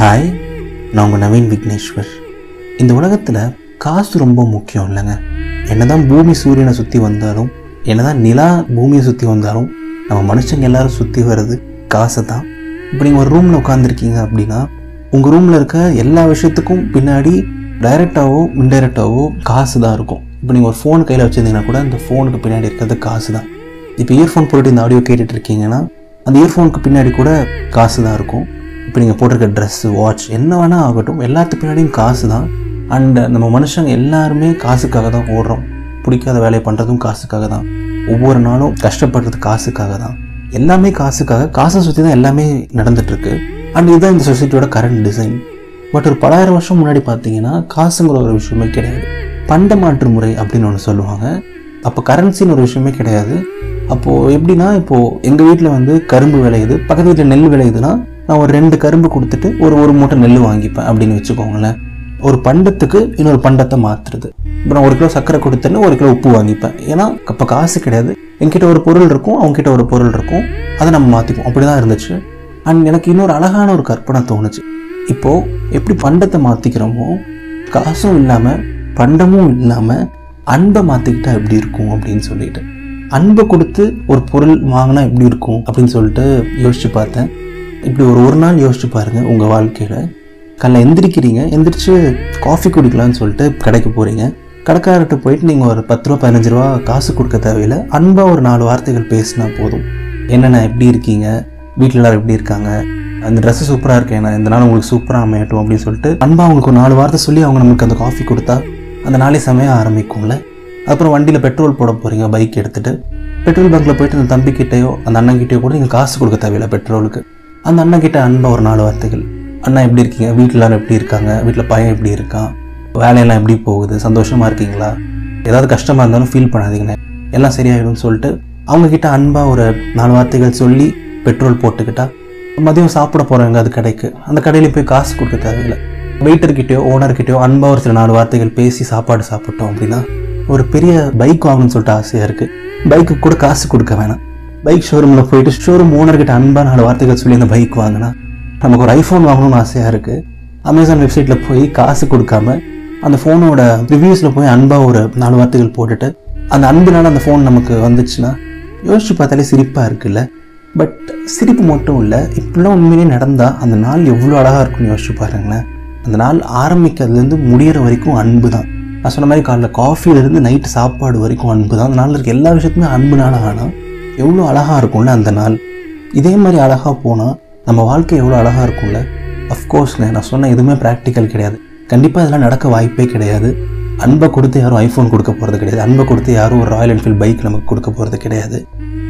Hi நான் உங்கள் நவீன் விக்னேஸ்வர். இந்த உலகத்தில் காசு ரொம்ப முக்கியம் இல்லைங்க. என்னதான் பூமி சூரியனை சுற்றி வந்தாலும் என்னதான் நிலா பூமியை சுற்றி வந்தாலும் நம்ம மனுஷங்க எல்லாரும் சுற்றி வர்றது காசை தான். இப்போ நீங்கள் ஒரு ரூமில் உட்காந்துருக்கீங்க அப்படின்னா உங்கள் ரூமில் இருக்க எல்லா விஷயத்துக்கும் பின்னாடி டைரெக்டாகவோ இன்டைரக்டாகவோ காசு தான் இருக்கும். இப்போ நீங்கள் ஒரு ஃபோன் கையில் வச்சுருந்தீங்கன்னா கூட அந்த ஃபோனுக்கு பின்னாடி இருக்கிறது காசு தான். இப்போ இயர்ஃபோன் போட்டு இந்த ஆடியோ கேட்டுட்ருக்கீங்கன்னா அந்த இயர்ஃபோனுக்கு பின்னாடி கூட காசு தான் இருக்கும். இப்போ நீங்கள் போட்டிருக்க ட்ரெஸ்ஸு வாட்ச் என்ன வேணால் ஆகட்டும் எல்லாத்துக்கு பின்னாடியும் காசு தான் அண்ட் நம்ம மனுஷங்க எல்லாருமே காசுக்காக தான் ஓடுறோம். பிடிக்காத வேலையை பண்ணுறதும் காசுக்காக தான் ஒவ்வொரு நாளும் கஷ்டப்படுறது காசுக்காக தான் எல்லாமே காசுக்காக காசை சுற்றி தான் எல்லாமே நடந்துகிட்ருக்கு அண்ட் இதுதான் இந்த சொசைட்டியோட கரண்ட் டிசைன் பட் ஒரு பலாயிரம் வருஷம் முன்னாடி பார்த்தீங்கன்னா காசுங்கிற ஒரு விஷயமே கிடையாது. பண்ட மாற்று முறை அப்படின்னு ஒன்று சொல்லுவாங்க. அப்போ கரன்சின்னு ஒரு விஷயமே கிடையாது. அப்போது எப்படின்னா இப்போது எங்கள் வீட்டில் வந்து கரும்பு விளையுது பக்கத்து வீட்டில் நெல் விளையுதுன்னா நான் ஒரு ரெண்டு கரும்பு கொடுத்துட்டு ஒரு ஒரு மூட்டை நெல் வாங்கிப்பேன் அப்படின்னு வச்சுக்கோங்களேன். ஒரு பண்டத்துக்கு இன்னொரு பண்டத்தை மாற்றுறது இப்போ நான் ஒரு கிலோ சர்க்கரை கொடுத்தேன்னு ஒரு கிலோ உப்பு வாங்கிப்பேன். ஏன்னா அப்போ காசு கிடையாது. என்கிட்ட ஒரு பொருள் இருக்கும் அவங்ககிட்ட ஒரு பொருள் இருக்கும். அதை நம்ம மாற்றிப்போம் அப்படி தான் இருந்துச்சு. அண்ட் எனக்கு இன்னொரு அழகான ஒரு கற்பனை தோணுச்சு. இப்போது எப்படி பண்டத்தை மாற்றிக்கிறோமோ காசும் இல்லாமல் பண்டமும் இல்லாமல் அன்பை மாற்றிக்கிட்டா எப்படி இருக்கும் அப்படின்னு சொல்லிட்டு. அன்பை கொடுத்து ஒரு பொருள் வாங்கினா எப்படி இருக்கும் அப்படின்னு சொல்லிட்டு யோசிச்சு பார்த்தேன். இப்படி ஒரு ஒரு நாள் யோசிச்சு பாருங்கள் உங்கள் வாழ்க்கையில். காலைல எந்திரிக்கிறீங்க எந்திரிச்சு காஃபி குடிக்கலாம்னு சொல்லிட்டு கடைக்கு போகிறீங்க கடைக்காரர்கிட்ட போயிட்டு நீங்கள் ஒரு பத்து ரூபா பதினஞ்சு ரூபா காசு கொடுக்க தேவையில்லை. அன்பாக ஒரு நாலு வார்த்தைகள் பேசினா போதும். என்னென்ன எப்படி இருக்கீங்க? வீட்டில் எல்லாரும் எப்படி இருக்காங்க? அந்த ட்ரெஸ்ஸு சூப்பராக இருக்கேன் இந்த நாள் உங்களுக்கு சூப்பராக அமையட்டும் அப்படின்னு சொல்லிட்டு அன்பாக அவங்களுக்கு ஒரு நாலு வார்த்தை சொல்லி அவங்க நமக்கு அந்த காஃபி கொடுத்தா அந்த நாளே சமயம் ஆரம்பிக்கும்ல. அப்புறம் வண்டியில் பெட்ரோல் போட போகிறீங்க பைக் எடுத்துகிட்டு பெட்ரோல் பங்க்கில் போயிட்டு அந்த தம்பிக்கிட்டேயோ அந்த அண்ணன்கிட்டயோ கூட நீங்கள் காசு கொடுக்க தேவையில்லை பெட்ரோலுக்கு அந்த அண்ணன்கிட்ட அன்பா ஒரு நாலு வார்த்தைகள். அண்ணா எப்படி இருக்கீங்க? வீட்டில் எல்லாரும் எப்படி இருக்காங்க? வீட்டில் பையன் எப்படி இருக்கான்? வேலையெல்லாம் எப்படி போகுது? சந்தோஷமாக இருக்கீங்களா? ஏதாவது கஷ்டமாக இருந்தாலும் ஃபீல் பண்ணாதீங்கண்ணே. எல்லாம் சரியாயிடும்னு சொல்லிட்டு அவங்கக்கிட்ட அன்பாக ஒரு நாலு வார்த்தைகள் சொல்லி பெட்ரோல் போட்டுக்கிட்டா மதியம் சாப்பிட போகிறாங்க அது கடைக்கு. அந்த கடையில் போய் காசு கொடுக்க தேவையில்லை. வெயிட்டர்கிட்டயோ ஓனர்கிட்டயோ அன்பாக ஒரு சில நாலு வார்த்தைகள் பேசி சாப்பாடு சாப்பிட்டோம் அப்படின்னா ஒரு பெரிய பைக் வாங்கணும்னு சொல்லிட்டு ஆசையாக இருக்குது பைக்கு கூட காசு கொடுக்க வேணாம். பைக் ஷோரூமில் போயிட்டு ஷோரூம் ஓனர்கிட்ட அன்பாக நாலு வார்த்தைகள் சொல்லி அந்த பைக் வாங்கினா நமக்கு ஒரு ஐஃபோன் வாங்கணும்னு ஆசையாக இருக்குது அமேசான் வெப்சைட்டில் போய் காசு கொடுக்காம அந்த ஃபோனோட ரிவ்யூஸில் போய் அன்பாக ஒரு நாலு வார்த்தைகள் போட்டுட்டு அந்த அன்புனால அந்த ஃபோன் நமக்கு வந்துச்சுன்னா யோசிச்சு பார்த்தாலே சிரிப்பாக இருக்குல்ல. பட் சிரிப்பு மட்டும் இல்லை இப்படிலாம் உண்மையிலே நடந்தால் அந்த நாள் எவ்வளோ அழகாக இருக்கும்னு யோசிச்சு பாருங்களேன். அந்த நாள் ஆரம்பிக்கிறதுலேருந்து முடியிற வரைக்கும் அன்பு தான். நான் சொன்ன மாதிரி காலைல காஃபிலேருந்து நைட்டு சாப்பாடு வரைக்கும் அன்பு தான். அந்த நாளில் இருக்க எல்லா விஷயத்துமே அன்புனால ஆனால் எவ்வளோ அழகாக இருக்கும்ல அந்த நாள்? இதே மாதிரி அழகாக போனால் நம்ம வாழ்க்கை எவ்வளோ அழகாக இருக்கும்ல? அஃப்கோர்ஸ்ங்க நான் சொன்ன எதுவுமே ப்ராக்டிக்கல் கிடையாது. கண்டிப்பாக இதெல்லாம் நடக்க வாய்ப்பே கிடையாது. அன்பை கொடுத்து யாரும் ஐஃபோன் கொடுக்க போகிறது கிடையாது. அன்பை கொடுத்து யாரும் ஒரு ராயல் என்ஃபீல்ட் பைக் நமக்கு கொடுக்க போகிறது கிடையாது.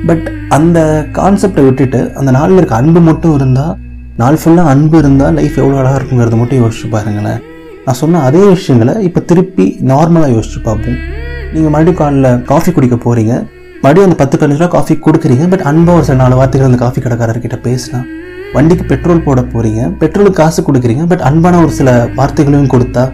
பட் அந்த கான்செப்டை விட்டுட்டு அந்த நாளில் இருக்க அன்பு மட்டும் இருந்தால் நாள் ஃபுல்லாக அன்பு இருந்தால் லைஃப் எவ்வளோ அழகாக இருக்குங்கிறத மட்டும் யோசிச்சு பாருங்களேன். நான் சொன்ன அதே விஷயங்களை இப்போ திருப்பி நார்மலாக யோசிச்சு பார்ப்போம். நீங்கள் மறுபடியும் காலில் காஃபி குடிக்க போகிறீங்க மறுபடியும் அந்த பத்து பதினஞ்சு ரூபா காஃபி கொடுக்குறீங்க. பட் அன்பாக ஒரு சில நாலு வார்த்தைகள் அந்த காஃபி கடைக்காரர்கிட்ட பேசினா வண்டிக்கு பெட்ரோல் போட போகிறீங்க பெட்ரோலுக்கு காசு கொடுக்குறீங்க பட் அன்பான ஒரு சில வார்த்தைகளையும் கொடுத்தா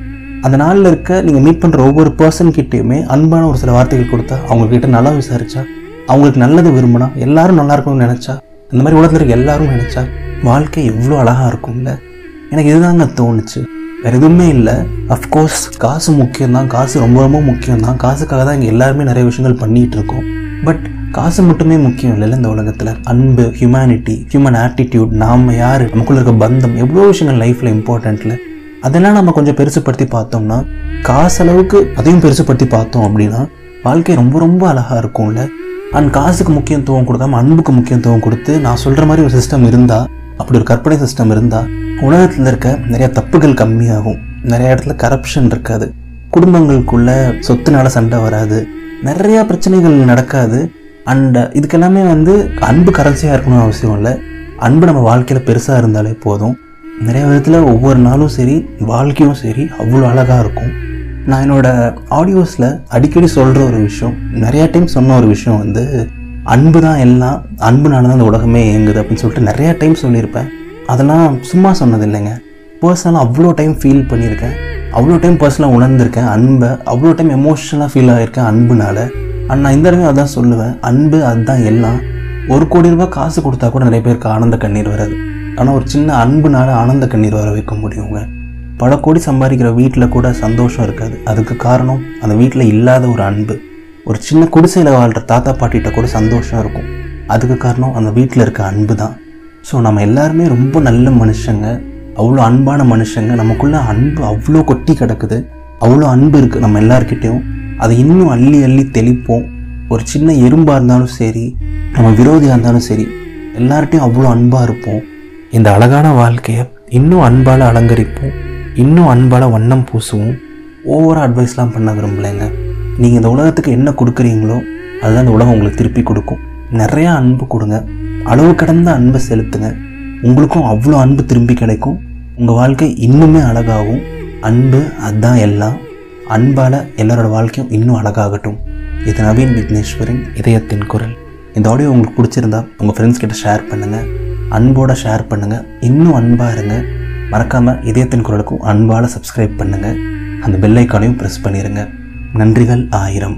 அந்த நாளில் இருக்க நீங்கள் மீட் பண்ணுற ஒவ்வொரு பர்சன்கிட்டையுமே அன்பான ஒரு சில வார்த்தைகள் கொடுத்தா அவங்கக்கிட்ட நல்லா விசாரிச்சா அவங்களுக்கு நல்லது விரும்பினா எல்லாரும் நல்லா இருக்கணும்னு நினச்சா இந்த மாதிரி உலகத்தில் இருக்க எல்லாரும் நினச்சா வாழ்க்கை எவ்வளோ அழகாக இருக்கும்ல? எனக்கு இதுதாங்க தோணுச்சு. வேறு எதுவுமே இல்லை. அஃப்கோர்ஸ் காசு முக்கியம் தான் காசு ரொம்ப ரொம்ப முக்கியம் தான் காசுக்காக தான் இங்கே எல்லாருமே நிறைய விஷயங்கள் பண்ணிகிட்டு இருக்கோம். பட் காசு மட்டுமே முக்கியம் இல்லைல்ல இந்த உலகத்தில். அன்பு ஹியூமனிட்டி ஹியூமன் ஆட்டிடியூட் நாம் யார் நமக்குள்ள இருக்க பந்தம் எவ்வளோ விஷயங்கள் லைஃப்பில் இம்பார்ட்டண்ட்டில் அதெல்லாம் நம்ம கொஞ்சம் பெருசுப்படுத்தி பார்த்தோம்னா காசளவுக்கு அதையும் பெருசுப்படுத்தி பார்த்தோம் அப்படின்னா வாழ்க்கை ரொம்ப ரொம்ப அழகாக இருக்கும்ல. அண்ட் காசுக்கு முக்கியத்துவம் கொடுக்காம அன்புக்கு முக்கியத்துவம் கொடுத்து நான் சொல்கிற மாதிரி ஒரு சிஸ்டம் இருந்தால் அப்படி ஒரு கற்பனை சிஸ்டம் இருந்தால் உலகத்தில் இருக்க நிறையா தப்புகள் கம்மியாகும். நிறைய இடத்துல கரப்ஷன் இருக்காது. குடும்பங்களுக்குள்ள சொத்துனால சண்டை வராது. நிறைய பிரச்சனைகள் நடக்காது. அண்ட் uh, இதுக்கெல்லாமே வந்து அன்பு கரன்சியாக இருக்கணும்னு அவசியம் இல்லை. அன்பு நம்ம வாழ்க்கையில் பெருசாக இருந்தாலே போதும். நிறைய விதத்தில் ஒவ்வொரு நாளும் சரி வாழ்க்கையும் சரி அவ்வளோ அழகாக இருக்கும். நான் என்னோடய ஆடியோஸில் அடிக்கடி சொல்கிற ஒரு விஷயம் நிறையா டைம் சொன்ன ஒரு விஷயம் வந்து அன்பு தான் எல்லாம் அன்புனால தான் இந்த உலகமே இயங்குது அப்படின்னு சொல்லிட்டு நிறையா டைம் சொல்லியிருப்பேன். அதெல்லாம் சும்மா சொன்னது இல்லைங்க. பர்சனலாக அவ்வளோ டைம் ஃபீல் பண்ணியிருக்கேன். அவ்வளோ டைம் பர்சனலாக உணர்ந்திருக்கேன். அன்பை அவ்வளோ டைம் எமோஷனலாக ஃபீல் ஆகியிருக்கேன் அன்புனால். அண்ட் நான் இந்த இடமே அதான் சொல்லுவேன். அன்பு அதுதான் எல்லாம். ஒரு கோடி ரூபாய் காசு கொடுத்தா கூட நிறைய பேருக்கு ஆனந்த கண்ணீர் வராது. ஆனால் ஒரு சின்ன அன்புனால் ஆனந்த கண்ணீர் வர வைக்க முடியுங்க. பல கோடி சம்பாதிக்கிற வீட்டில் கூட சந்தோஷம் இருக்காது. அதுக்கு காரணம் அந்த வீட்டில் இல்லாத ஒரு அன்பு. ஒரு சின்ன குடிசையில் வாழ்கிற தாத்தா பாட்டிகிட்ட கூட சந்தோஷம் இருக்கும். அதுக்கு காரணம் அந்த வீட்டில் இருக்க அன்பு தான் ஸோ நம்ம எல்லாருமே ரொம்ப நல்ல மனுஷங்க. அவ்வளோ அன்பான மனுஷங்க. நமக்குள்ளே அன்பு அவ்வளோ கொட்டி கிடக்குது. அவ்வளோ அன்பு இருக்குது நம்ம எல்லாருக்கிட்டேயும் அதை இன்னும் அள்ளி அள்ளி தெளிப்போம். ஒரு சின்ன எறும்பாக இருந்தாலும் சரி நம்ம விரோதியாக இருந்தாலும் சரி எல்லார்ட்டையும் அவ்வளோ அன்பாக இருப்போம். இந்த அழகான வாழ்க்கையை இன்னும் அன்பால் அலங்கரிப்போம். இன்னும் அன்பால் வண்ணம் பூசுவோம். ஓவராக அட்வைஸ்லாம் பண்ண விரும்பலைங்க. நீங்கள் இந்த உலகத்துக்கு என்ன கொடுக்குறீங்களோ அதுதான் இந்த உலகம் உங்களுக்கு திருப்பி கொடுக்கும். நிறையா அன்பு கொடுங்க. அளவு கடந்த அன்பை செலுத்துங்க. உங்களுக்கும் அவ்வளோ அன்பு திரும்பி கிடைக்கும். உங்கள் வாழ்க்கை இன்னுமே அழகாகும். அன்பு அதுதான் எல்லாம். அன்பால் எல்லாரோட வாழ்க்கையும் இன்னும் அழகாகட்டும். இது நவீன் விக்னேஸ்வரின் இதயத்தின் குரல். இந்த ஆடியோ உங்களுக்கு பிடிச்சிருந்தா உங்கள் ஃப்ரெண்ட்ஸ் கிட்ட ஷேர் பண்ணுங்கள் அன்போட ஷேர் பண்ணுங்கள் இன்னும் அன்பாக இருங்க. மறக்காமல் இதயத்தின் குரலுக்கும் அன்பால் சப்ஸ்கிரைப் பண்ணுங்கள் அந்த பெல்லைக்கானையும் ப்ரெஸ் பண்ணிடுங்க நன்றிகள் ஆயிரம்.